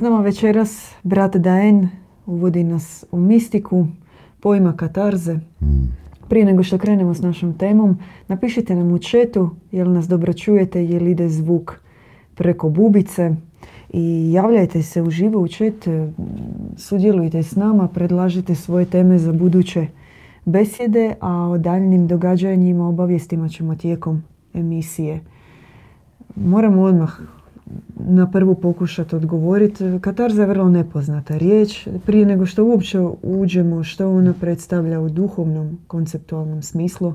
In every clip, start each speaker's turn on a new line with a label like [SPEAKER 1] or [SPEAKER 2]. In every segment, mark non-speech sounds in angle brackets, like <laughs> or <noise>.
[SPEAKER 1] nama večeras brat Daen uvodi nas u mistiku pojma katarze. Prije nego što krenemo s našom temom, napišite nam u četu jel nas dobro čujete, jel ide zvuk preko bubice i javljajte se uživo u čet, sudjelujte s nama, predlažite svoje teme za buduće besjede, a o daljnim događanjima obavijestima ćemo tijekom emisije. Moramo odmah na prvu pokušati odgovoriti. Katarza je vrlo nepoznata riječ. Prije nego što uopće uđemo što ona predstavlja u duhovnom, konceptualnom smislu,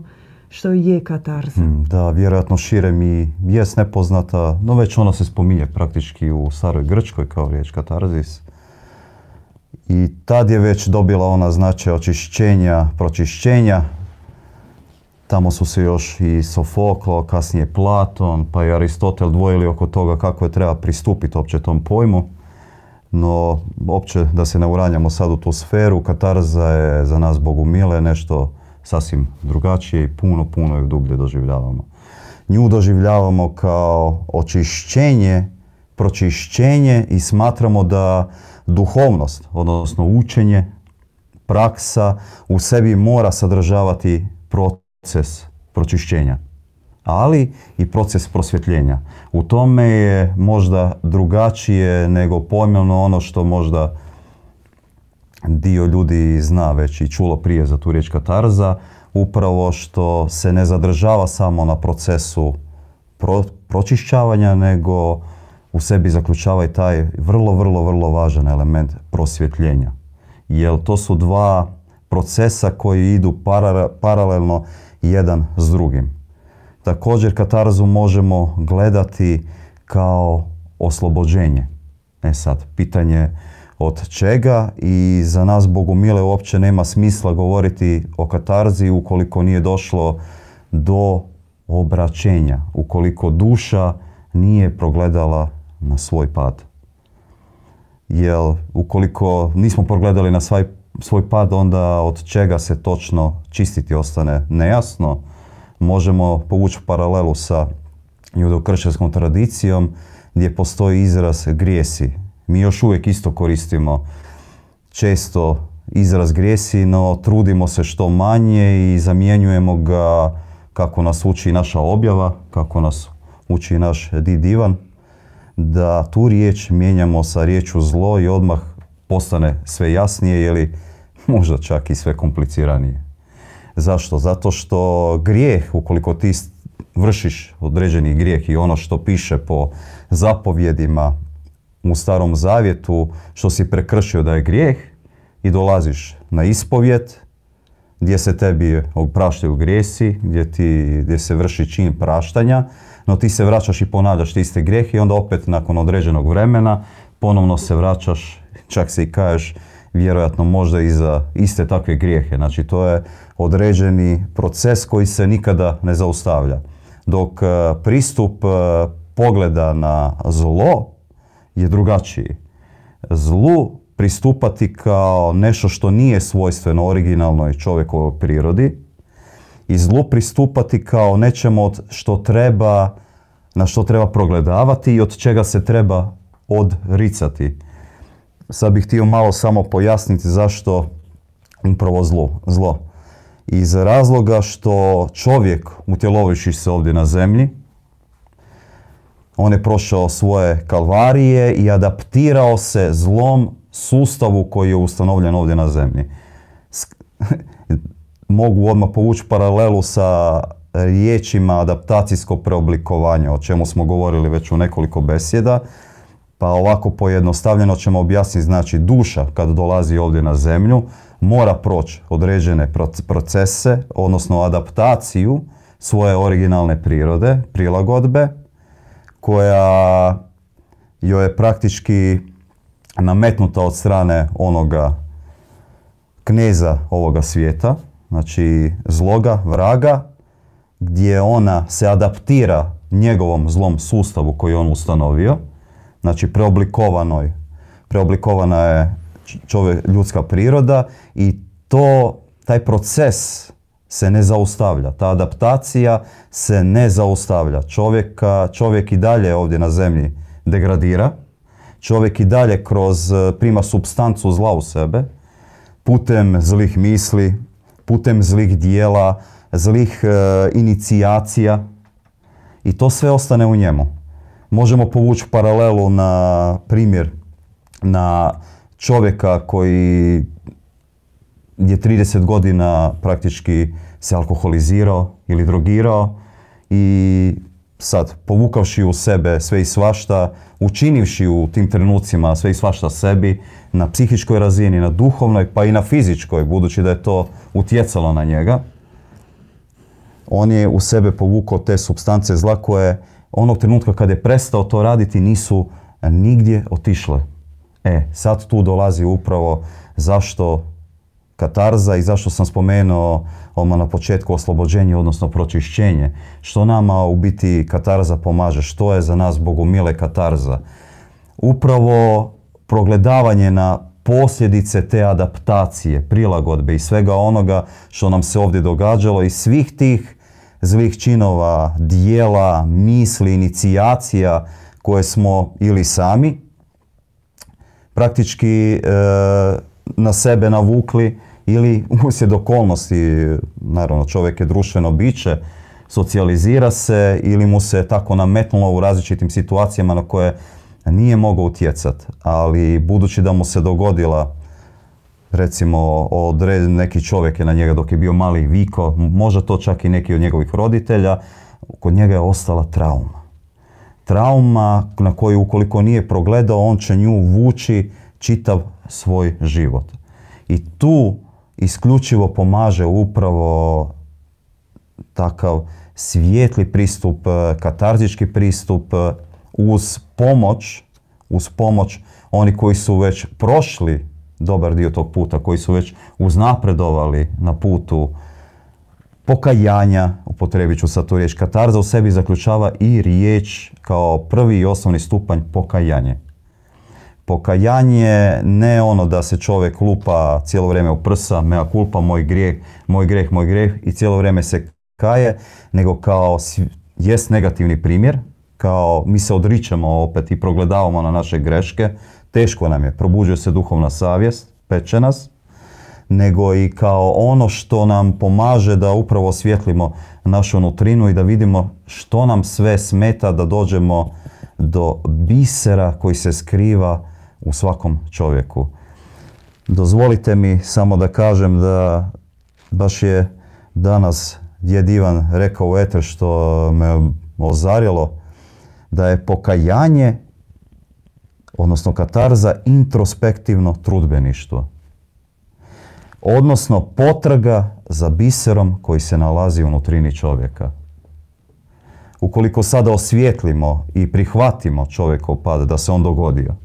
[SPEAKER 1] što je katarza.
[SPEAKER 2] Mm, da, vjerojatno šire mi jest nepoznata, no već ona se spominje praktički u staroj Grčkoj kao riječ katarzis. I tad je već dobila ona značaj očišćenja, pročišćenja, Tamo su se još i Sofoklo, kasnije Platon, pa i Aristotel dvojili oko toga kako je treba pristupiti opće tom pojmu. No, opće da se ne uranjamo sad u tu sferu, katarza je za nas bogumile nešto sasvim drugačije i puno, puno ju dublje doživljavamo. Nju doživljavamo kao očišćenje, pročišćenje i smatramo da duhovnost, odnosno učenje, praksa u sebi mora sadržavati protiv proces pročišćenja, ali i proces prosvjetljenja. U tome je možda drugačije nego pojmeno ono što možda dio ljudi zna već i čulo prije za tu riječ katarza, upravo što se ne zadržava samo na procesu pročišćavanja, nego u sebi zaključava i taj vrlo, vrlo, vrlo važan element prosvjetljenja. Jer to su dva procesa koji idu paralelno jedan s drugim. Također katarzu možemo gledati kao oslobođenje. E sad, pitanje od čega i za nas Bogumile uopće nema smisla govoriti o katarzi ukoliko nije došlo do obraćenja, ukoliko duša nije progledala na svoj pad. Jer ukoliko nismo progledali na svoj svoj pad onda od čega se točno čistiti ostane nejasno. Možemo povući paralelu sa judokršćanskom tradicijom gdje postoji izraz grijesi. Mi još uvijek isto koristimo često izraz grijesi, no trudimo se što manje i zamjenjujemo ga kako nas uči naša objava, kako nas uči naš did Ivan, da tu riječ mijenjamo sa riječu zlo i odmah postane sve jasnije ili možda čak i sve kompliciranije. Zašto? Zato što grijeh, ukoliko ti vršiš određeni grijeh i ono što piše po zapovjedima u starom zavjetu, što si prekršio da je grijeh i dolaziš na ispovjet gdje se tebi opraštaju grijesi, gdje, ti, gdje se vrši čin praštanja, no ti se vraćaš i ponavljaš te iste grijehe i onda opet nakon određenog vremena ponovno se vraćaš, čak se i kažeš vjerojatno možda i za iste takve grijehe. Znači to je određeni proces koji se nikada ne zaustavlja. Dok e, pristup e, pogleda na zlo je drugačiji. Zlu pristupati kao nešto što nije svojstveno originalnoj čovjekovoj prirodi i zlu pristupati kao nečemu što treba, na što treba progledavati i od čega se treba odricati. Sad bih htio malo samo pojasniti zašto upravo zlo. zlo. Iz razloga što čovjek utjeloviši se ovdje na zemlji, on je prošao svoje kalvarije i adaptirao se zlom sustavu koji je ustanovljen ovdje na zemlji. <laughs> Mogu odmah povući paralelu sa riječima adaptacijsko preoblikovanje, o čemu smo govorili već u nekoliko besjeda. Pa ovako pojednostavljeno ćemo objasniti, znači duša kad dolazi ovdje na zemlju mora proći određene procese, odnosno adaptaciju svoje originalne prirode, prilagodbe, koja joj je praktički nametnuta od strane onoga kneza ovoga svijeta, znači zloga, vraga, gdje ona se adaptira njegovom zlom sustavu koji je on ustanovio, znači preoblikovanoj. Preoblikovana je čovjek, ljudska priroda i to, taj proces se ne zaustavlja. Ta adaptacija se ne zaustavlja. Čovjeka, čovjek i dalje ovdje na zemlji degradira. čovjek i dalje kroz e, prima substancu zla u sebe, putem zlih misli, putem zlih dijela, zlih e, inicijacija i to sve ostane u njemu. Možemo povući paralelu na primjer na čovjeka koji je 30 godina praktički se alkoholizirao ili drogirao i sad povukavši u sebe sve i svašta, učinivši u tim trenucima sve i svašta sebi, na psihičkoj razini, na duhovnoj, pa i na fizičkoj, budući da je to utjecalo na njega, on je u sebe povukao te substance zla koje onog trenutka kad je prestao to raditi nisu nigdje otišle. E, sad tu dolazi upravo zašto katarza i zašto sam spomenuo oma na početku oslobođenje, odnosno pročišćenje. Što nama u biti katarza pomaže? Što je za nas bogumile katarza? Upravo progledavanje na posljedice te adaptacije, prilagodbe i svega onoga što nam se ovdje događalo i svih tih zlih činova, dijela, misli, inicijacija koje smo ili sami praktički e, na sebe navukli ili <laughs> uslijed okolnosti, naravno čovjek je društveno biće, socijalizira se ili mu se tako nametnulo u različitim situacijama na koje nije mogao utjecati. Ali budući da mu se dogodila recimo odred, neki čovjek je na njega dok je bio mali viko, možda to čak i neki od njegovih roditelja, kod njega je ostala trauma. Trauma na koju ukoliko nije progledao, on će nju vući čitav svoj život. I tu isključivo pomaže upravo takav svijetli pristup, e, katarzički pristup e, uz pomoć, uz pomoć oni koji su već prošli dobar dio tog puta, koji su već uznapredovali na putu pokajanja, upotrebit ću sad tu riječ, katarza u sebi zaključava i riječ kao prvi i osnovni stupanj pokajanje. Pokajanje ne ono da se čovjek lupa cijelo vrijeme u prsa, mea kulpa, moj grijeh, moj grijeh, moj grijeh i cijelo vrijeme se kaje, nego kao jest negativni primjer, kao mi se odričemo opet i progledavamo na naše greške, teško nam je, probuđuje se duhovna savjest, peče nas, nego i kao ono što nam pomaže da upravo osvjetlimo našu nutrinu i da vidimo što nam sve smeta da dođemo do bisera koji se skriva u svakom čovjeku. Dozvolite mi samo da kažem da baš je danas djed Ivan rekao u eter što me ozarilo da je pokajanje odnosno katarza introspektivno trudbeništvo. Odnosno potraga za biserom koji se nalazi u nutrini čovjeka. Ukoliko sada osvijetlimo i prihvatimo čovjekov pad da se on dogodio,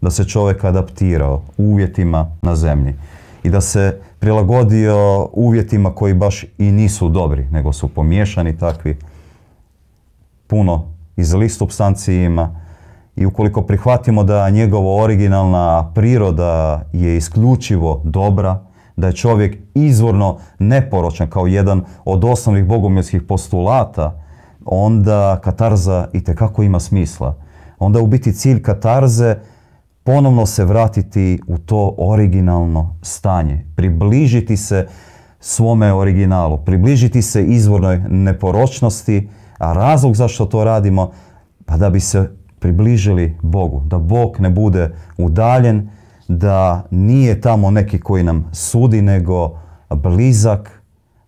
[SPEAKER 2] da se čovjek adaptirao uvjetima na zemlji i da se prilagodio uvjetima koji baš i nisu dobri, nego su pomiješani takvi, puno iz zlih ima i ukoliko prihvatimo da njegova originalna priroda je isključivo dobra, da je čovjek izvorno neporočan kao jedan od osnovnih bogomilskih postulata, onda katarza i kako ima smisla. Onda u biti cilj katarze ponovno se vratiti u to originalno stanje, približiti se svome originalu, približiti se izvornoj neporočnosti, a razlog zašto to radimo, pa da bi se približili Bogu, da Bog ne bude udaljen, da nije tamo neki koji nam sudi, nego blizak,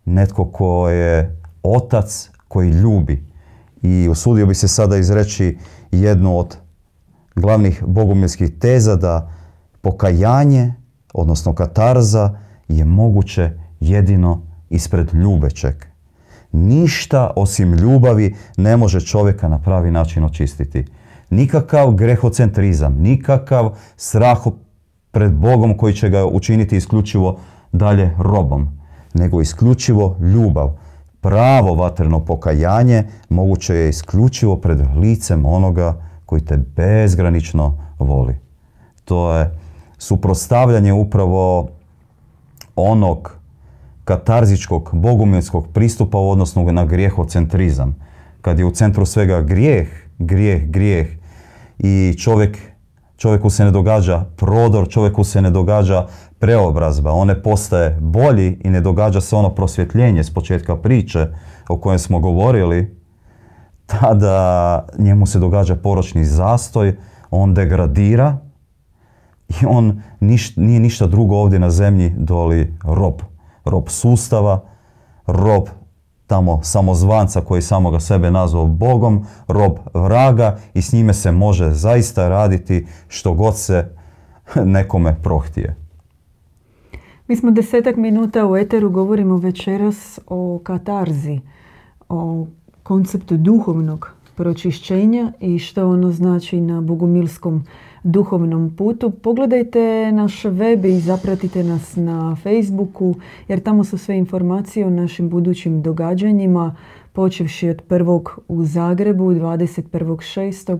[SPEAKER 2] netko ko je otac koji ljubi. I usudio bi se sada izreći jednu od glavnih bogumilskih teza da pokajanje, odnosno katarza, je moguće jedino ispred ljubećeg. Ništa osim ljubavi ne može čovjeka na pravi način očistiti. Nikakav grehocentrizam, nikakav strah pred Bogom koji će ga učiniti isključivo dalje robom, nego isključivo ljubav. Pravo vatreno pokajanje moguće je isključivo pred licem onoga koji te bezgranično voli. To je suprostavljanje upravo onog katarzičkog, bogumilskog pristupa u odnosu na grijehocentrizam. Kad je u centru svega grijeh, grijeh, grijeh i čovjek čovjeku se ne događa prodor, čovjeku se ne događa preobrazba, on ne postaje bolji i ne događa se ono prosvjetljenje s početka priče o kojem smo govorili, tada njemu se događa poročni zastoj, on degradira i on nije ništa drugo ovdje na zemlji doli rob. Rob sustava, rob tamo samozvanca koji samoga sebe nazvao Bogom, rob vraga i s njime se može zaista raditi što god se nekome prohtije.
[SPEAKER 1] Mi smo desetak minuta u Eteru, govorimo večeras o katarzi, o konceptu duhovnog pročišćenja i što ono znači na bogumilskom duhovnom putu. Pogledajte naš web i zapratite nas na Facebooku jer tamo su sve informacije o našim budućim događanjima počevši od prvog u Zagrebu 21.6.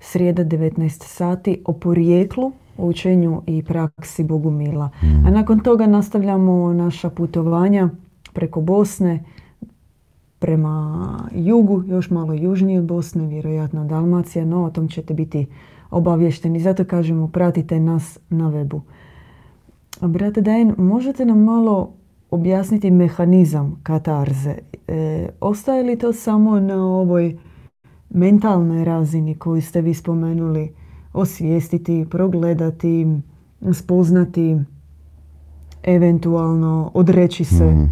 [SPEAKER 1] srijeda 19 sati o porijeklu učenju i praksi Bogumila. A nakon toga nastavljamo naša putovanja preko Bosne, prema jugu, još malo južnije od Bosne, vjerojatno Dalmacija, no o tom ćete biti obavješteni. Zato kažemo, pratite nas na webu. Brate Dajen, možete nam malo objasniti mehanizam katarze? E, ostaje li to samo na ovoj mentalnoj razini koju ste vi spomenuli? Osvijestiti, progledati, spoznati, eventualno odreći se? Mhm.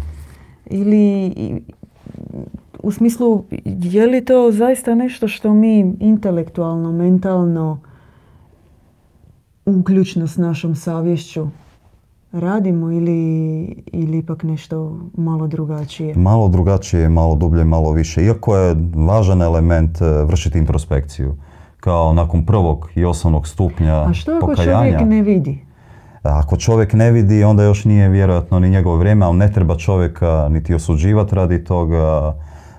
[SPEAKER 1] Ili u smislu, je li to zaista nešto što mi intelektualno, mentalno, uključno s našom savješću radimo ili, ili ipak nešto malo drugačije?
[SPEAKER 2] Malo drugačije, malo dublje, malo više. Iako je važan element e, vršiti introspekciju. Kao nakon prvog i osnovnog stupnja
[SPEAKER 1] A što ako čovjek ne vidi?
[SPEAKER 2] Ako čovjek ne vidi, onda još nije vjerojatno ni njegovo vrijeme, ali ne treba čovjeka niti osuđivati radi toga,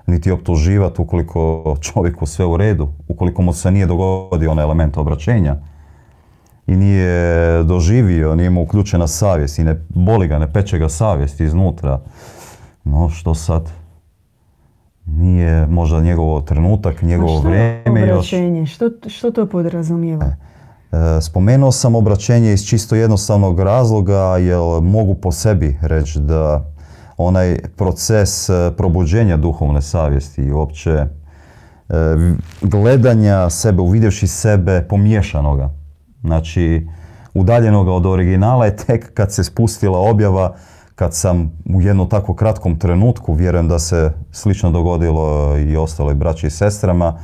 [SPEAKER 2] niti optuživati ukoliko čovjeku sve u redu, ukoliko mu se nije dogodio onaj element obraćenja i nije doživio, nije mu uključena savjest i ne boli ga, ne peče ga savjest iznutra. No što sad? Nije možda njegovo trenutak, njegovo vrijeme
[SPEAKER 1] još. Što, što to podrazumijeva? E,
[SPEAKER 2] e, spomenuo sam obraćenje iz čisto jednostavnog razloga jer mogu po sebi reći da onaj proces e, probuđenja duhovne savjesti i uopće e, gledanja sebe, uvidjevši sebe pomiješanoga. Znači, udaljenoga od originala je tek kad se spustila objava, kad sam u jednom tako kratkom trenutku, vjerujem da se slično dogodilo i ostaloj braći i sestrama,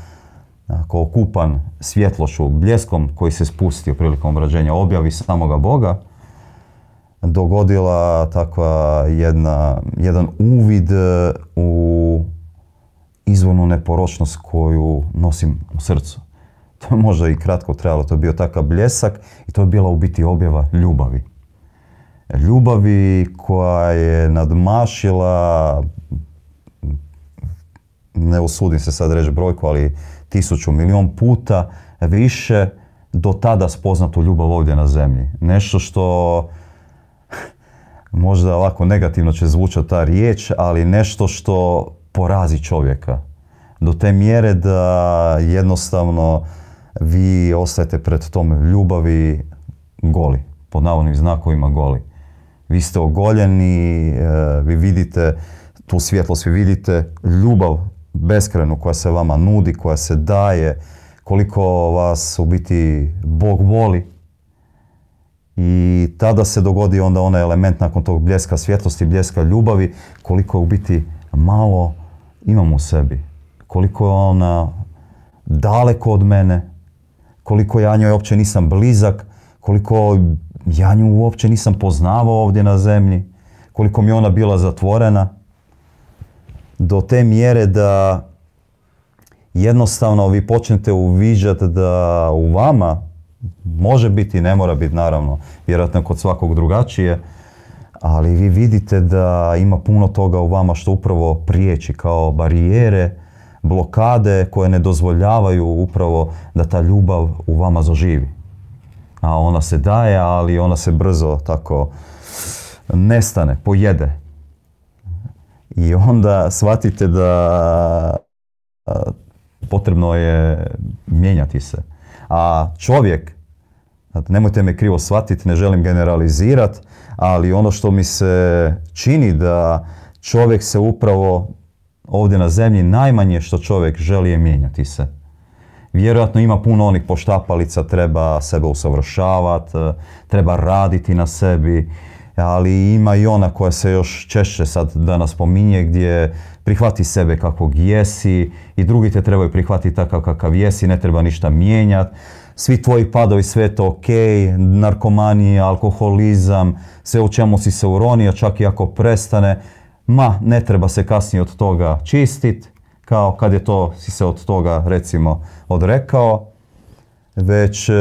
[SPEAKER 2] ako okupan svjetlošću, bljeskom koji se spustio prilikom obrađenja objavi samoga Boga, dogodila takva jedna, jedan uvid e, u izvornu neporočnost koju nosim u srcu. To je možda i kratko trebalo, to je bio takav bljesak i to je bila u biti objava ljubavi. Ljubavi koja je nadmašila, ne usudim se sad reći brojku, ali tisuću, milion puta više do tada spoznatu ljubav ovdje na zemlji. Nešto što <laughs> možda ovako negativno će zvučati ta riječ, ali nešto što porazi čovjeka. Do te mjere da jednostavno vi ostajete pred tom ljubavi goli, pod navodnim znakovima goli. Vi ste ogoljeni, e, vi vidite tu svjetlost, vi vidite ljubav beskrenu koja se vama nudi, koja se daje, koliko vas u biti Bog voli i tada se dogodi onda onaj element nakon tog bljeska svjetlosti, bljeska ljubavi, koliko u biti malo imam u sebi. Koliko je ona daleko od mene, koliko ja njoj uopće nisam blizak, koliko ja nju uopće nisam poznavao ovdje na zemlji, koliko mi ona bila zatvorena. Do te mjere da jednostavno vi počnete uviđati da u vama Može biti, ne mora biti naravno, vjerojatno kod svakog drugačije, ali vi vidite da ima puno toga u vama što upravo priječi kao barijere, blokade koje ne dozvoljavaju upravo da ta ljubav u vama zaživi. A ona se daje, ali ona se brzo tako nestane, pojede. I onda shvatite da potrebno je mijenjati se. A čovjek nemojte me krivo shvatiti, ne želim generalizirati, ali ono što mi se čini da čovjek se upravo ovdje na zemlji najmanje što čovjek želi je mijenjati se. Vjerojatno ima puno onih poštapalica, treba sebe usavršavati, treba raditi na sebi, ali ima i ona koja se još češće sad danas pominje gdje prihvati sebe kakvog jesi i drugi te trebaju prihvatiti takav kakav jesi, ne treba ništa mijenjati. Svi tvoji padovi, sve to ok, narkomanija, alkoholizam, sve u čemu si se uronio, čak i ako prestane, ma ne treba se kasnije od toga čistit, kao kad je to, si se od toga recimo odrekao, već e,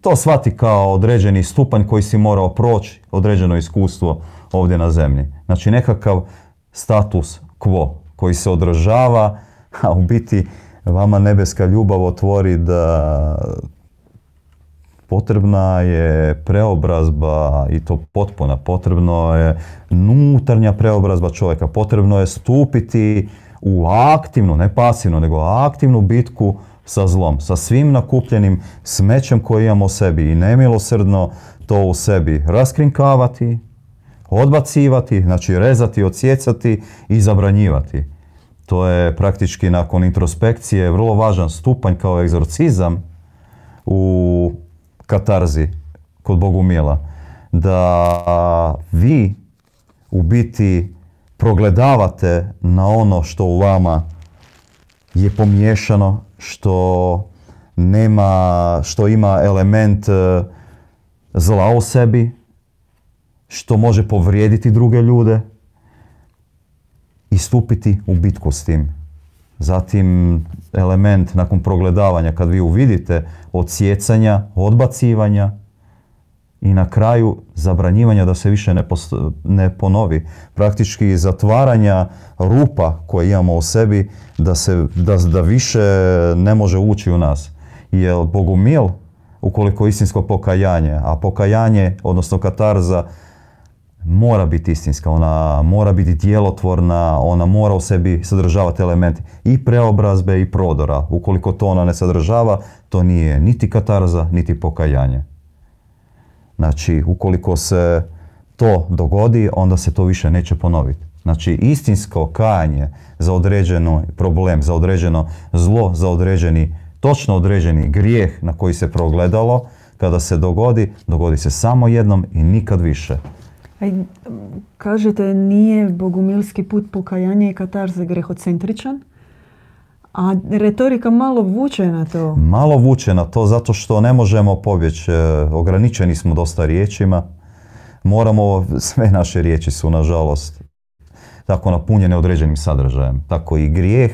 [SPEAKER 2] to shvati kao određeni stupanj koji si morao proći, određeno iskustvo ovdje na zemlji. Znači nekakav status quo koji se održava, a u biti vama nebeska ljubav otvori da potrebna je preobrazba i to potpuna. Potrebno je nutarnja preobrazba čovjeka. Potrebno je stupiti u aktivnu, ne pasivnu, nego aktivnu bitku sa zlom, sa svim nakupljenim smećem koje imamo u sebi i nemilosrdno to u sebi raskrinkavati, odbacivati, znači rezati, odsjecati i zabranjivati. To je praktički nakon introspekcije vrlo važan stupanj kao egzorcizam u katarzi kod Bogumila. Da vi u biti progledavate na ono što u vama je pomiješano, što nema, što ima element e, zla u sebi, što može povrijediti druge ljude i stupiti u bitku s tim. Zatim element nakon progledavanja kad vi uvidite odsjecanja, odbacivanja i na kraju zabranjivanja da se više ne, ne ponovi. Praktički zatvaranja rupa koje imamo u sebi da, se, da, da više ne može ući u nas. Jer Bogumil, ukoliko istinsko pokajanje, a pokajanje, odnosno katarza, mora biti istinska, ona mora biti djelotvorna, ona mora u sebi sadržavati elementi i preobrazbe i prodora. Ukoliko to ona ne sadržava, to nije niti katarza, niti pokajanje. Znači, ukoliko se to dogodi, onda se to više neće ponoviti. Znači, istinsko kajanje za određeno problem, za određeno zlo, za određeni, točno određeni grijeh na koji se progledalo, kada se dogodi, dogodi se samo jednom i nikad više.
[SPEAKER 1] Kažete, nije bogumilski put pokajanja i katarze grehocentričan? A retorika malo vuče na to.
[SPEAKER 2] Malo vuče na to zato što ne možemo pobjeći. E, ograničeni smo dosta riječima. Moramo, sve naše riječi su nažalost tako napunjene određenim sadržajem. Tako i grijeh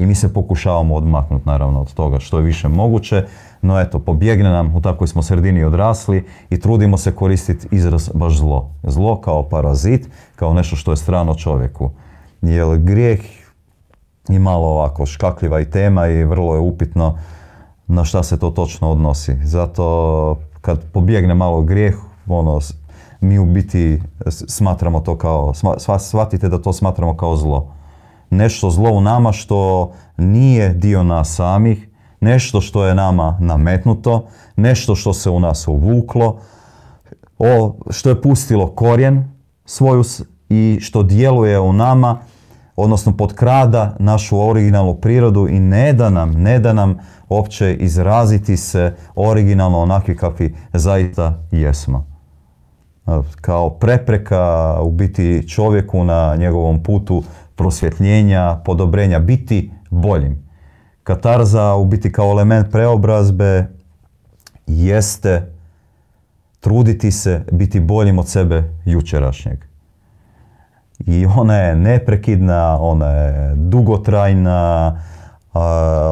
[SPEAKER 2] i mi se pokušavamo odmaknuti naravno od toga što je više moguće. No eto, pobjegne nam, u takvoj smo sredini odrasli i trudimo se koristiti izraz baš zlo. Zlo kao parazit, kao nešto što je strano čovjeku. Jer grijeh i malo ovako škakljiva i tema i vrlo je upitno na šta se to točno odnosi. Zato kad pobjegne malo grijeh, ono, mi u biti smatramo to kao, shvatite da to smatramo kao zlo. Nešto zlo u nama što nije dio nas samih, nešto što je nama nametnuto, nešto što se u nas uvuklo, o, što je pustilo korijen svoju i što djeluje u nama odnosno potkrada našu originalnu prirodu i ne da nam, ne da nam opće izraziti se originalno onakvi kakvi zaista jesmo. Kao prepreka u biti čovjeku na njegovom putu prosvjetljenja, podobrenja, biti boljim. Katarza u biti kao element preobrazbe jeste truditi se biti boljim od sebe jučerašnjeg i ona je neprekidna, ona je dugotrajna,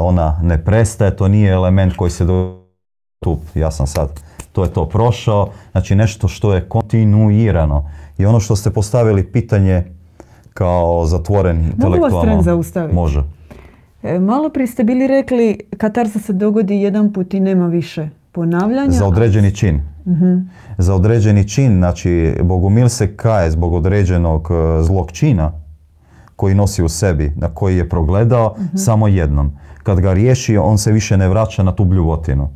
[SPEAKER 2] ona ne prestaje, to nije element koji se tu, ja sam sad, to je to prošao, znači nešto što je kontinuirano. I ono što ste postavili pitanje kao zatvoren intelektualno...
[SPEAKER 1] Mogu zaustaviti?
[SPEAKER 2] Može.
[SPEAKER 1] E, malo prije ste bili rekli katarsa se dogodi jedan put i nema više ponavljanja.
[SPEAKER 2] Za određeni čin.
[SPEAKER 1] Mhm.
[SPEAKER 2] Za određeni čin, znači Bogumil se kaje zbog određenog e, zlog čina koji nosi u sebi, na koji je progledao mhm. samo jednom. Kad ga riješi, on se više ne vraća na tu bljuvotinu.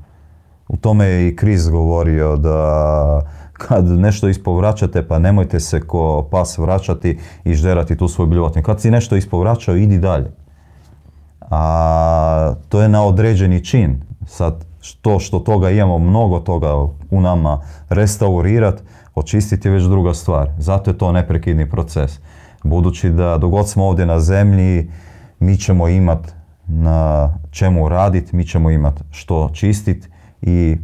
[SPEAKER 2] U tome je i Kris govorio da kad nešto ispovraćate, pa nemojte se ko pas vraćati i žderati tu svoju bljuvotnju. Kad si nešto ispovraćao, idi dalje. A to je na određeni čin. Sad, to što toga imamo, mnogo toga u nama restaurirat, očistiti je već druga stvar. Zato je to neprekidni proces. Budući da dogod smo ovdje na zemlji, mi ćemo imati na čemu raditi, mi ćemo imati što čistiti i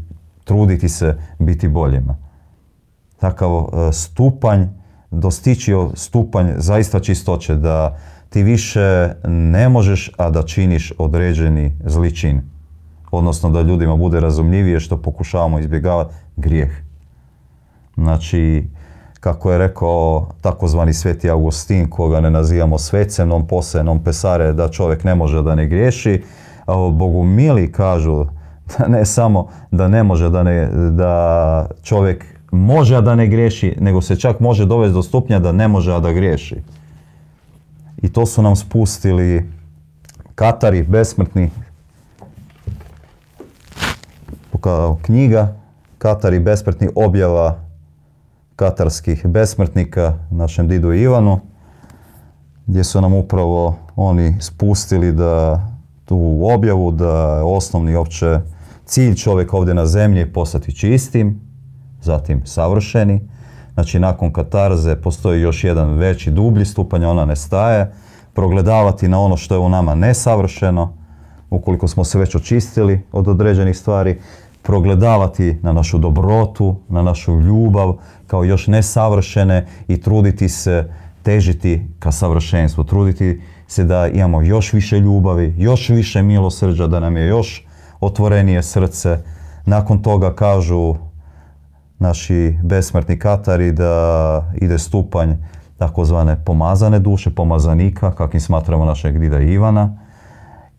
[SPEAKER 2] truditi se biti boljima. Takav e, stupanj, dostići stupanj zaista čistoće, da ti više ne možeš, a da činiš određeni zličin. Odnosno da ljudima bude razumljivije što pokušavamo izbjegavati grijeh. Znači, kako je rekao takozvani sveti Augustin, koga ne nazivamo svecem, non pesare, da čovjek ne može da ne griješi. Bogumili kažu da ne samo da ne može da, ne, da čovjek može da ne griješi, nego se čak može dovesti do stupnja da ne može a da griješi. I to su nam spustili Katari, besmrtni, kao knjiga, Katari, besmrtni objava katarskih besmrtnika, našem didu Ivanu, gdje su nam upravo oni spustili da tu objavu, da je osnovni opće cilj čovjeka ovdje na zemlji postati čistim, zatim savršeni. Znači nakon katarze postoji još jedan veći, dublji stupanj, ona ne staje. Progledavati na ono što je u nama nesavršeno, ukoliko smo se već očistili od određenih stvari, progledavati na našu dobrotu, na našu ljubav kao još nesavršene i truditi se težiti ka savršenstvu, truditi se da imamo još više ljubavi, još više milosrđa, da nam je još otvorenije srce. Nakon toga kažu naši besmrtni katari da ide stupanj takozvane pomazane duše, pomazanika, kakvim smatramo našeg dida Ivana.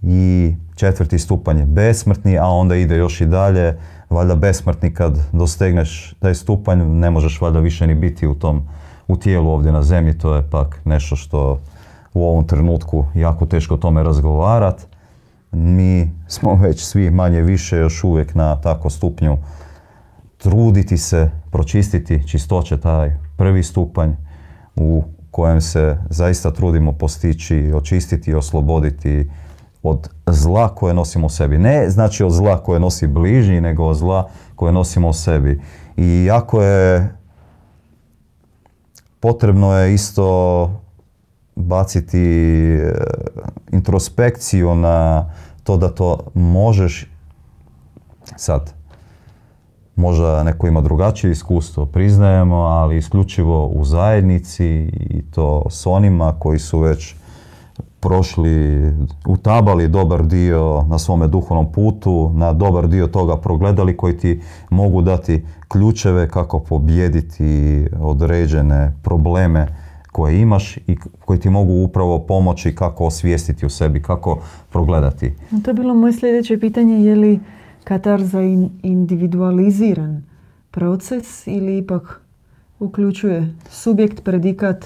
[SPEAKER 2] I četvrti stupanj je besmrtni, a onda ide još i dalje. Valjda besmrtni kad dostegneš taj stupanj, ne možeš valjda više ni biti u tom u tijelu ovdje na zemlji, to je pak nešto što u ovom trenutku jako teško o tome razgovarat. Mi smo već svi manje više još uvijek na tako stupnju truditi se, pročistiti čistoće taj prvi stupanj u kojem se zaista trudimo postići, očistiti i osloboditi od zla koje nosimo u sebi. Ne znači od zla koje nosi bližnji, nego od zla koje nosimo u sebi. I jako je potrebno je isto baciti e, introspekciju na to da to možeš sad možda neko ima drugačije iskustvo, priznajemo, ali isključivo u zajednici i to s onima koji su već prošli, utabali dobar dio na svome duhovnom putu, na dobar dio toga progledali koji ti mogu dati ključeve kako pobijediti određene probleme koje imaš i koji ti mogu upravo pomoći kako osvijestiti u sebi, kako progledati.
[SPEAKER 1] To je bilo moje sljedeće pitanje, je li katarza individualiziran proces ili ipak uključuje subjekt, predikat,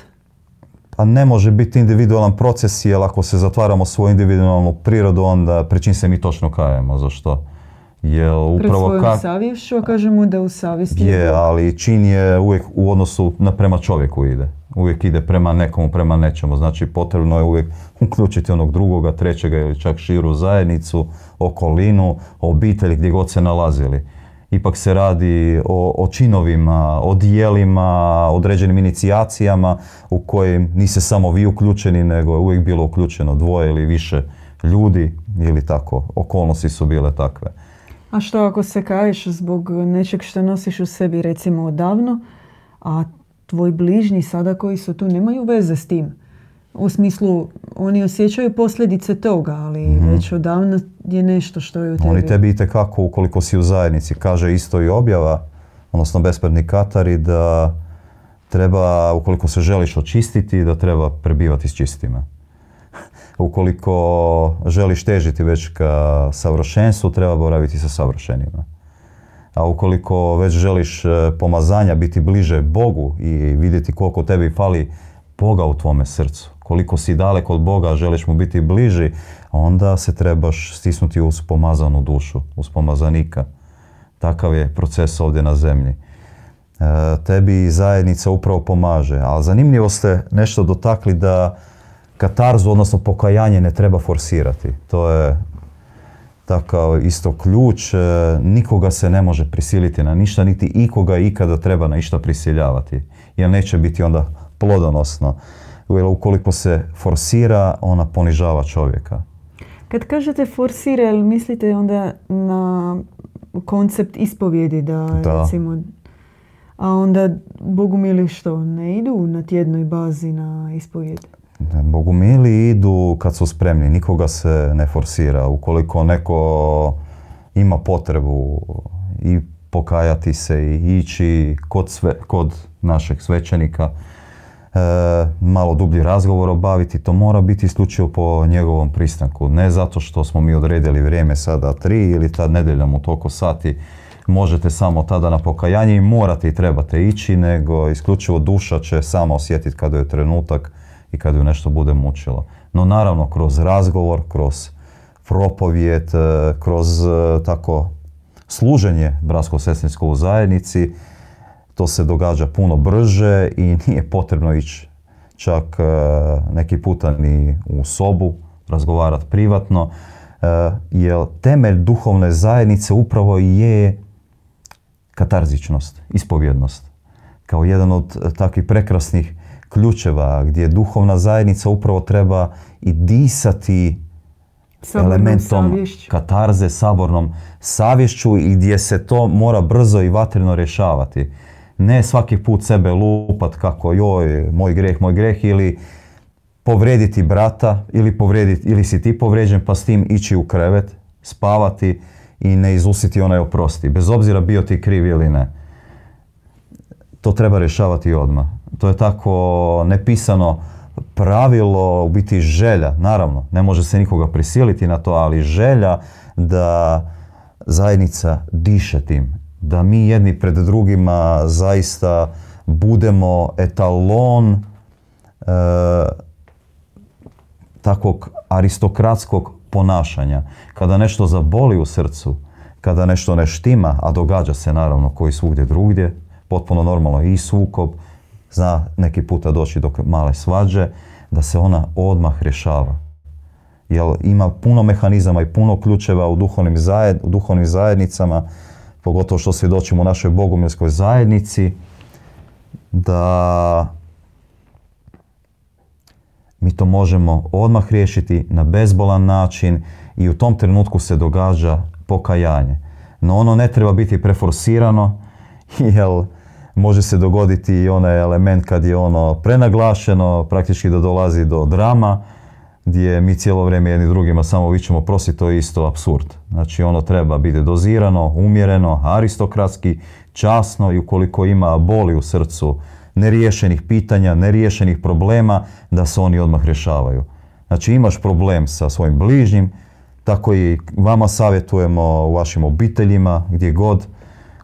[SPEAKER 2] pa ne može biti individualan proces jer ako se zatvaramo svoju individualnu prirodu onda čim se mi točno kajemo. Zašto?
[SPEAKER 1] Jel upravo Pred svojom ka... savješću, a kažemo da u savjesti
[SPEAKER 2] je... ali čin je uvijek u odnosu na prema čovjeku ide. Uvijek ide prema nekomu, prema nečemu. Znači potrebno je uvijek uključiti onog drugoga, trećega ili čak širu zajednicu, okolinu, obitelj gdje god se nalazili ipak se radi o, o činovima, o dijelima, određenim inicijacijama u kojim niste samo vi uključeni, nego je uvijek bilo uključeno dvoje ili više ljudi ili tako, okolnosti su bile takve.
[SPEAKER 1] A što ako se kaješ zbog nečeg što nosiš u sebi recimo odavno, a tvoj bližnji sada koji su tu nemaju veze s tim? U smislu, oni osjećaju posljedice toga, ali mm već odavno je nešto što je u tebi.
[SPEAKER 2] Oni tebi i tekako, ukoliko si u zajednici, kaže isto i objava, odnosno bespredni katari, da treba, ukoliko se želiš očistiti, da treba prebivati s čistima. <laughs> ukoliko želiš težiti već ka savršenstvu, treba boraviti sa savršenima. A ukoliko već želiš e, pomazanja, biti bliže Bogu i vidjeti koliko tebi fali Boga u tvome srcu, koliko si daleko od Boga, želiš mu biti bliži, onda se trebaš stisnuti uz pomazanu dušu, uz pomazanika. Takav je proces ovdje na zemlji. E, tebi zajednica upravo pomaže. Ali zanimljivo ste nešto dotakli da katarzu, odnosno pokajanje, ne treba forsirati. To je takav isto ključ. E, nikoga se ne može prisiliti na ništa, niti ikoga ikada treba na išta prisiljavati. Jer neće biti onda plodonosno. Jer ukoliko se forsira, ona ponižava čovjeka.
[SPEAKER 1] Kad kažete forsira, jel mislite onda na koncept ispovjedi da,
[SPEAKER 2] Da.
[SPEAKER 1] recimo a onda bogumili što ne idu na tjednoj bazi na ispovjed?
[SPEAKER 2] Bogumili idu kad su spremni, nikoga se ne forsira. Ukoliko neko ima potrebu i pokajati se i ići kod, sve, kod našeg svećenika, e, malo dublji razgovor obaviti, to mora biti isključivo po njegovom pristanku. Ne zato što smo mi odredili vrijeme sada tri ili tad nedeljom u toliko sati možete samo tada na pokajanje i morate i trebate ići, nego isključivo duša će sama osjetiti kada je trenutak i kada ju nešto bude mučilo. No naravno kroz razgovor, kroz propovijed, e, kroz e, tako služenje bratsko-sestrinsko u zajednici, to se događa puno brže i nije potrebno ići čak e, neki puta ni u sobu, razgovarati privatno, jer temelj duhovne zajednice upravo je katarzičnost, ispovjednost. Kao jedan od takvih prekrasnih ključeva gdje duhovna zajednica upravo treba i disati
[SPEAKER 1] Sabornom
[SPEAKER 2] elementom
[SPEAKER 1] savješću.
[SPEAKER 2] katarze, sabornom savješću i gdje se to mora brzo i vatreno rješavati. Ne svaki put sebe lupat kako joj, moj greh, moj greh ili povrediti brata ili, povrediti, ili si ti povrijeđen pa s tim ići u krevet, spavati i ne izusiti onaj oprosti. Bez obzira bio ti kriv ili ne. To treba rješavati odmah. To je tako nepisano pravilo, u biti želja, naravno, ne može se nikoga prisiliti na to, ali želja da zajednica diše tim, da mi jedni pred drugima zaista budemo etalon e, takvog aristokratskog ponašanja. Kada nešto zaboli u srcu, kada nešto ne štima, a događa se naravno koji svugdje drugdje, potpuno normalno i sukob, zna neki puta doći do male svađe, da se ona odmah rješava. Jer ima puno mehanizama i puno ključeva u duhovnim, zajed, u duhovnim zajednicama, pogotovo što svjedočimo u našoj bogumilskoj zajednici, da mi to možemo odmah riješiti na bezbolan način i u tom trenutku se događa pokajanje. No ono ne treba biti preforsirano, <laughs> jer može se dogoditi i onaj element kad je ono prenaglašeno, praktički da dolazi do drama, gdje mi cijelo vrijeme jedni drugima samo vićemo prosi, to je isto absurd. Znači ono treba biti dozirano, umjereno, aristokratski, časno i ukoliko ima boli u srcu, neriješenih pitanja, neriješenih problema, da se oni odmah rješavaju. Znači imaš problem sa svojim bližnjim, tako i vama savjetujemo u vašim obiteljima, gdje god,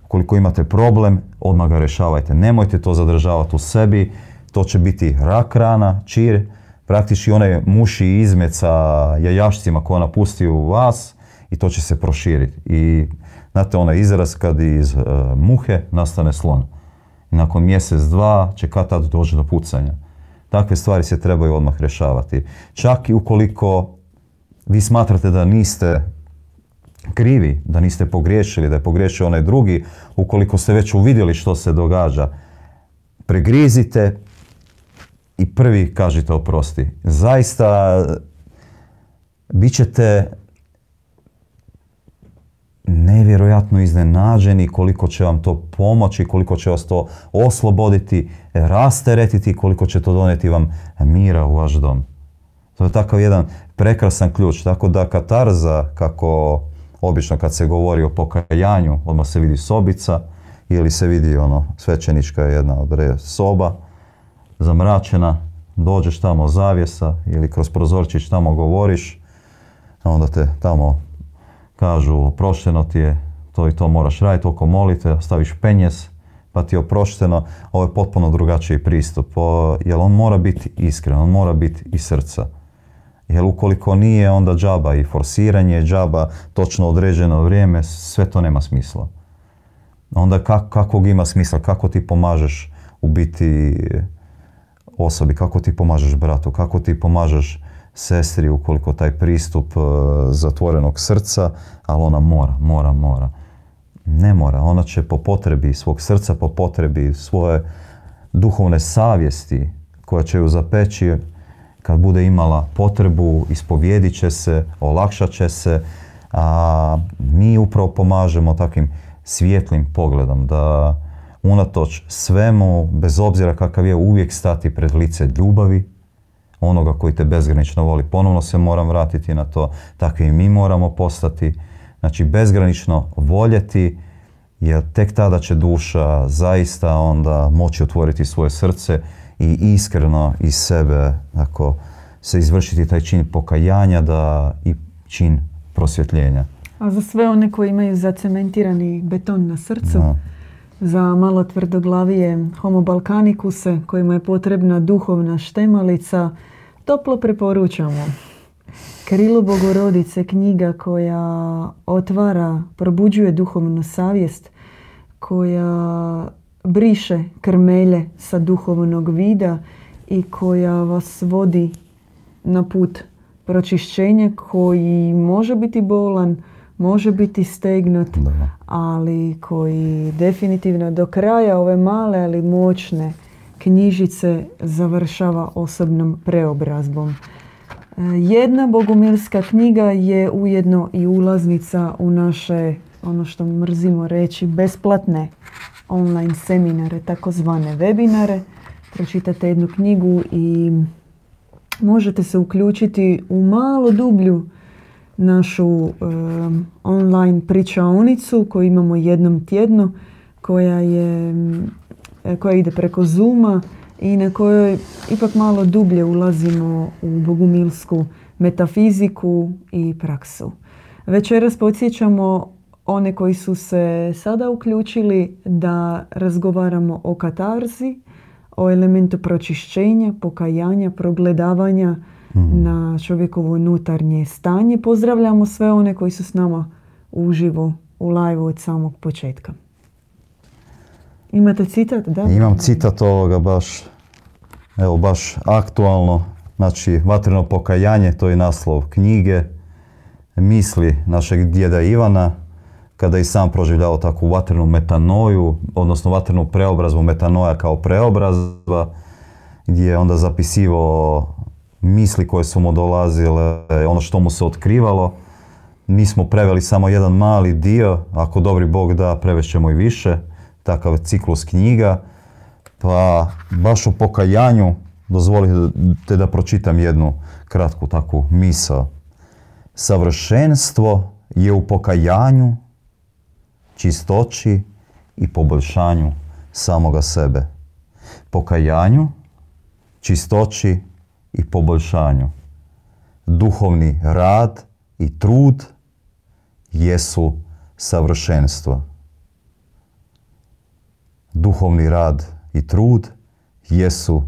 [SPEAKER 2] koliko imate problem, odmah ga rješavajte. Nemojte to zadržavati u sebi, to će biti rak rana, čir, praktički onaj muši izmet sa jajašcima koja napusti u vas i to će se proširiti. I znate onaj izraz kad iz uh, muhe nastane slon. Nakon mjesec, dva će kad tad doći do pucanja. Takve stvari se trebaju odmah rješavati. Čak i ukoliko vi smatrate da niste krivi, da niste pogriješili, da je pogriješio onaj drugi, ukoliko ste već uvidjeli što se događa, pregrizite i prvi kažite oprosti. Zaista bit ćete nevjerojatno iznenađeni koliko će vam to pomoći, koliko će vas to osloboditi, rasteretiti, koliko će to donijeti vam mira u vaš dom. To je takav jedan prekrasan ključ. Tako da katarza, kako obično kad se govori o pokajanju, odmah se vidi sobica ili se vidi ono svećenička jedna od re- soba, zamračena, dođeš tamo zavjesa ili kroz prozorčić tamo govoriš, onda te tamo kažu oprošteno ti je, to i to moraš raditi, oko molite, staviš penjes, pa ti je oprošteno. Ovo je potpuno drugačiji pristup, o, jer on mora biti iskren, on mora biti iz srca. Jer ukoliko nije, onda džaba i forsiranje, džaba točno određeno vrijeme, sve to nema smisla. onda kak, kakvog ima smisla, kako ti pomažeš u biti osobi, kako ti pomažeš bratu, kako ti pomažeš sestri ukoliko taj pristup e, zatvorenog srca, ali ona mora, mora, mora. Ne mora, ona će po potrebi svog srca, po potrebi svoje duhovne savjesti koja će ju zapeći kad bude imala potrebu, ispovjedit će se, olakšat će se, a mi upravo pomažemo takvim svijetlim pogledom da unatoč svemu, bez obzira kakav je, uvijek stati pred lice ljubavi, onoga koji te bezgranično voli. Ponovno se moram vratiti na to, takvi i mi moramo postati. Znači, bezgranično voljeti, jer tek tada će duša zaista onda moći otvoriti svoje srce i iskreno iz sebe ako se izvršiti taj čin pokajanja da i čin prosvjetljenja.
[SPEAKER 1] A za sve one koji imaju zacementirani beton na srcu, za malo tvrdoglavije homo balkanikuse kojima je potrebna duhovna štemalica, toplo preporučamo. Krilo Bogorodice, knjiga koja otvara, probuđuje duhovnu savjest, koja briše krmelje sa duhovnog vida i koja vas vodi na put pročišćenja koji može biti bolan, može biti stegnut, ali koji definitivno do kraja ove male ali moćne knjižice završava osobnom preobrazbom. E, jedna bogumilska knjiga je ujedno i ulaznica u naše, ono što mrzimo reći, besplatne online seminare, takozvane webinare. Pročitate jednu knjigu i možete se uključiti u malo dublju našu online pričaonicu koju imamo jednom tjedno koja je e, koja ide preko Zuma i na kojoj ipak malo dublje ulazimo u bogumilsku metafiziku i praksu. Večeras podsjećamo one koji su se sada uključili da razgovaramo o katarzi, o elementu pročišćenja, pokajanja, progledavanja mhm. na čovjekovo unutarnje stanje. Pozdravljamo sve one koji su s nama uživo u live od samog početka. Imate citat, da?
[SPEAKER 2] Imam citat ovoga baš, evo baš aktualno. Znači, vatreno pokajanje, to je naslov knjige, misli našeg djeda Ivana, kada i sam proživljavao takvu vatrenu metanoju, odnosno vatrenu preobrazbu metanoja kao preobrazba, gdje je onda zapisivao misli koje su mu dolazile, ono što mu se otkrivalo. Mi smo preveli samo jedan mali dio, ako dobri Bog da, prevešćemo i više, takav ciklus knjiga. Pa baš u pokajanju dozvolite da pročitam jednu kratku takvu misao. Savršenstvo je u pokajanju čistoći i poboljšanju samoga sebe. Pokajanju, čistoći i poboljšanju. Duhovni rad i trud jesu savršenstvo. Duhovni rad i trud jesu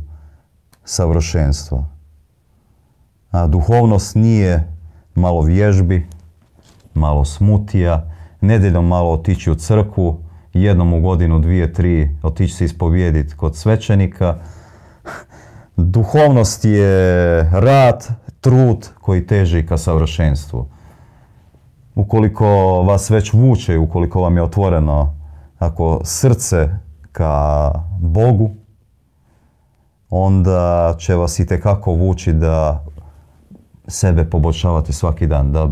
[SPEAKER 2] savršenstvo. A duhovnost nije malo vježbi, malo smutija, nedjeljom malo otići u crkvu, jednom u godinu, dvije, tri, otići se ispovijediti kod svećenika. Duhovnost je rad, trud koji teži ka savršenstvu. Ukoliko vas već vuče, ukoliko vam je otvoreno ako srce ka Bogu, onda će vas i tekako vući da sebe poboljšavate svaki dan, da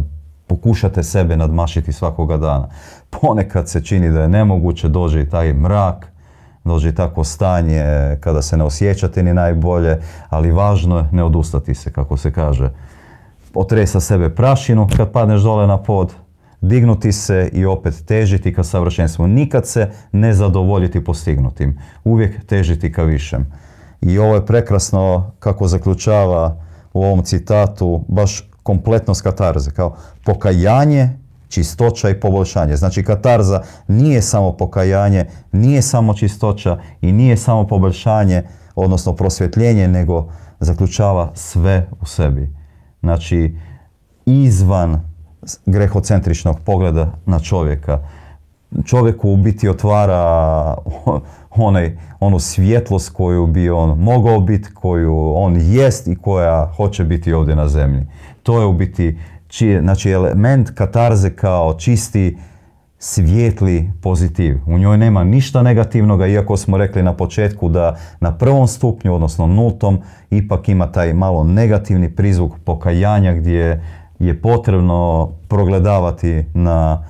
[SPEAKER 2] pokušate sebe nadmašiti svakoga dana. Ponekad se čini da je nemoguće, dođe i taj mrak, dođe i takvo stanje kada se ne osjećate ni najbolje, ali važno je ne odustati se, kako se kaže. Otresa sebe prašinu kad padneš dole na pod, dignuti se i opet težiti ka savršenstvu. Nikad se ne zadovoljiti postignutim. Uvijek težiti ka višem. I ovo je prekrasno kako zaključava u ovom citatu baš kompletnost katarze, kao pokajanje, čistoća i poboljšanje. Znači katarza nije samo pokajanje, nije samo čistoća i nije samo poboljšanje, odnosno prosvjetljenje, nego zaključava sve u sebi. Znači izvan grehocentričnog pogleda na čovjeka, čovjeku u biti otvara <laughs> onaj, onu svjetlost koju bi on mogao biti, koju on jest i koja hoće biti ovdje na zemlji. To je u biti znači element katarze kao čisti svijetli pozitiv. U njoj nema ništa negativnoga, iako smo rekli na početku da na prvom stupnju, odnosno nultom, ipak ima taj malo negativni prizvuk pokajanja gdje je potrebno progledavati na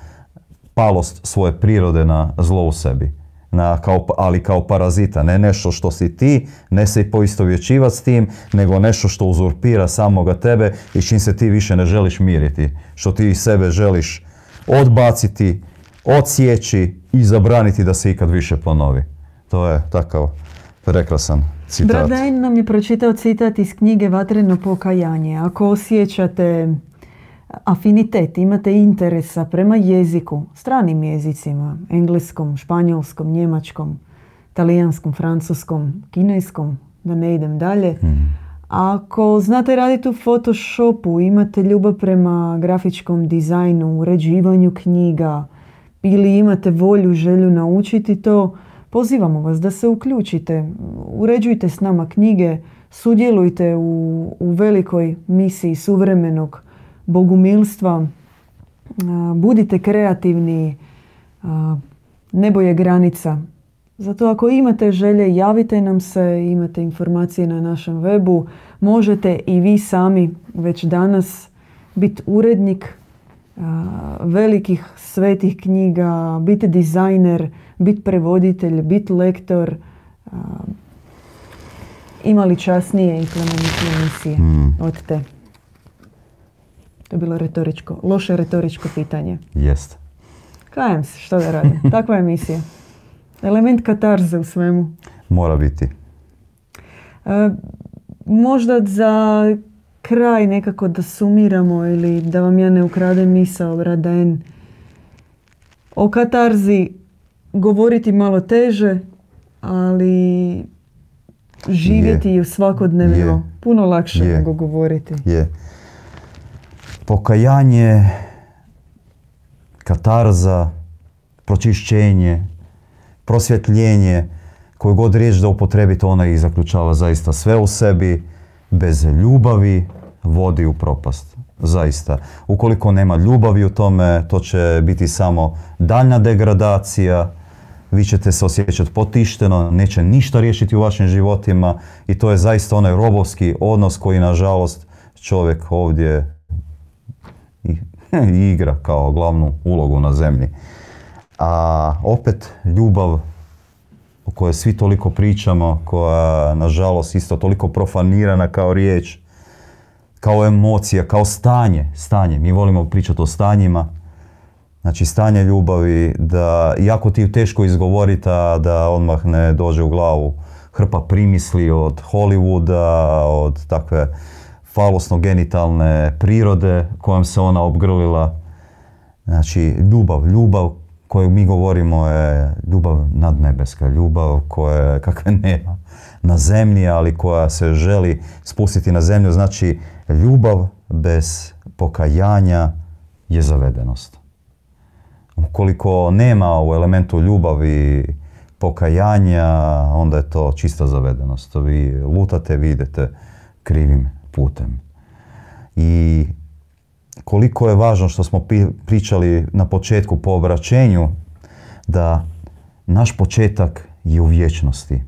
[SPEAKER 2] palost svoje prirode na zlo u sebi. Na, kao, ali kao parazita, ne nešto što si ti, ne se poistovjećivati s tim, nego nešto što uzurpira samoga tebe i čim se ti više ne želiš miriti, što ti sebe želiš odbaciti, odsjeći i zabraniti da se ikad više ponovi. To je takav prekrasan citat.
[SPEAKER 1] Bradajn nam je pročitao citat iz knjige Vatreno pokajanje. Ako osjećate afinitet, imate interesa prema jeziku, stranim jezicima, engleskom, španjolskom, njemačkom, talijanskom, francuskom, kineskom, da ne idem dalje. Hmm. Ako znate raditi u Photoshopu, imate ljubav prema grafičkom dizajnu, uređivanju knjiga ili imate volju, želju naučiti to, pozivamo vas da se uključite. Uređujte s nama knjige, sudjelujte u, u velikoj misiji suvremenog bogumilstva, budite kreativni, nebo je granica. Zato ako imate želje, javite nam se, imate informacije na našem webu, možete i vi sami već danas biti urednik velikih svetih knjiga, biti dizajner, biti prevoditelj, biti lektor, imali časnije i misije hmm. od te. Je bilo retoričko, loše retoričko pitanje.
[SPEAKER 2] Jest.
[SPEAKER 1] Kajem se, što da radim. <laughs> Takva je misija. Element katarze u svemu.
[SPEAKER 2] Mora biti.
[SPEAKER 1] E, možda za kraj nekako da sumiramo ili da vam ja ne ukradem misao, Bradaen. O katarzi govoriti malo teže, ali živjeti je svakodnevno puno lakše nego govoriti.
[SPEAKER 2] Je pokajanje, katarza, pročišćenje, prosvjetljenje, koju god riječ da upotrebite, ona ih zaključava zaista sve u sebi, bez ljubavi vodi u propast. Zaista. Ukoliko nema ljubavi u tome, to će biti samo daljna degradacija, vi ćete se osjećati potišteno, neće ništa riješiti u vašim životima i to je zaista onaj robovski odnos koji nažalost čovjek ovdje <laughs> i igra kao glavnu ulogu na zemlji. A opet ljubav o kojoj svi toliko pričamo, koja nažalost isto toliko profanirana kao riječ, kao emocija, kao stanje, stanje. Mi volimo pričati o stanjima. Znači stanje ljubavi, da jako ti je teško izgovoriti, da odmah ne dođe u glavu hrpa primisli od Hollywooda, od takve falosno-genitalne prirode kojom se ona obgrlila. Znači, ljubav, ljubav koju mi govorimo je ljubav nadnebeska, ljubav koja <laughs> kakve nema na zemlji, ali koja se želi spustiti na zemlju. Znači, ljubav bez pokajanja je zavedenost. Ukoliko nema u elementu ljubavi pokajanja, onda je to čista zavedenost. Vi lutate, vi idete krivim putem. I koliko je važno što smo pričali na početku po obraćenju da naš početak je u vječnosti.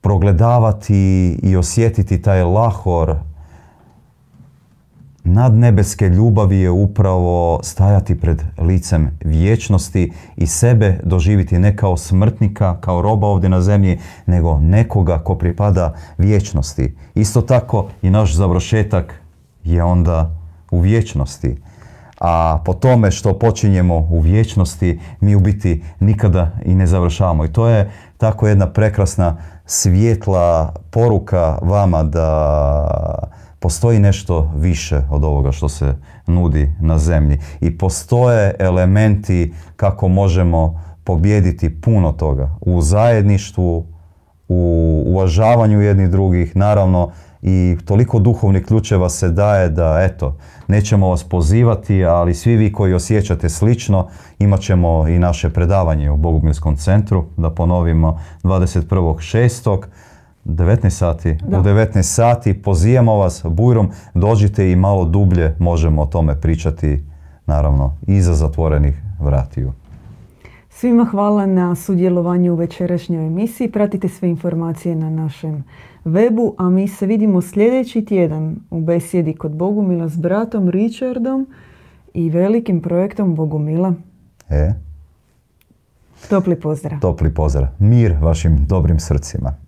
[SPEAKER 2] Progledavati i osjetiti taj lahor nadnebeske ljubavi je upravo stajati pred licem vječnosti i sebe doživiti ne kao smrtnika, kao roba ovdje na zemlji, nego nekoga ko pripada vječnosti. Isto tako i naš završetak je onda u vječnosti. A po tome što počinjemo u vječnosti, mi u biti nikada i ne završavamo. I to je tako jedna prekrasna svijetla poruka vama da postoji nešto više od ovoga što se nudi na zemlji i postoje elementi kako možemo pobijediti puno toga u zajedništvu, u uvažavanju jednih drugih, naravno i toliko duhovnih ključeva se daje da eto, nećemo vas pozivati, ali svi vi koji osjećate slično, imat ćemo i naše predavanje u Bogumilskom centru, da ponovimo 21.6. 19 sati, u 19 sati pozivamo vas bujrom, dođite i malo dublje možemo o tome pričati, naravno, iza zatvorenih vratiju.
[SPEAKER 1] Svima hvala na sudjelovanju u večerašnjoj emisiji. Pratite sve informacije na našem webu, a mi se vidimo sljedeći tjedan u besjedi kod Bogumila s bratom Richardom i velikim projektom Bogumila.
[SPEAKER 2] E?
[SPEAKER 1] Topli pozdrav.
[SPEAKER 2] Topli pozdrav. Mir vašim dobrim srcima.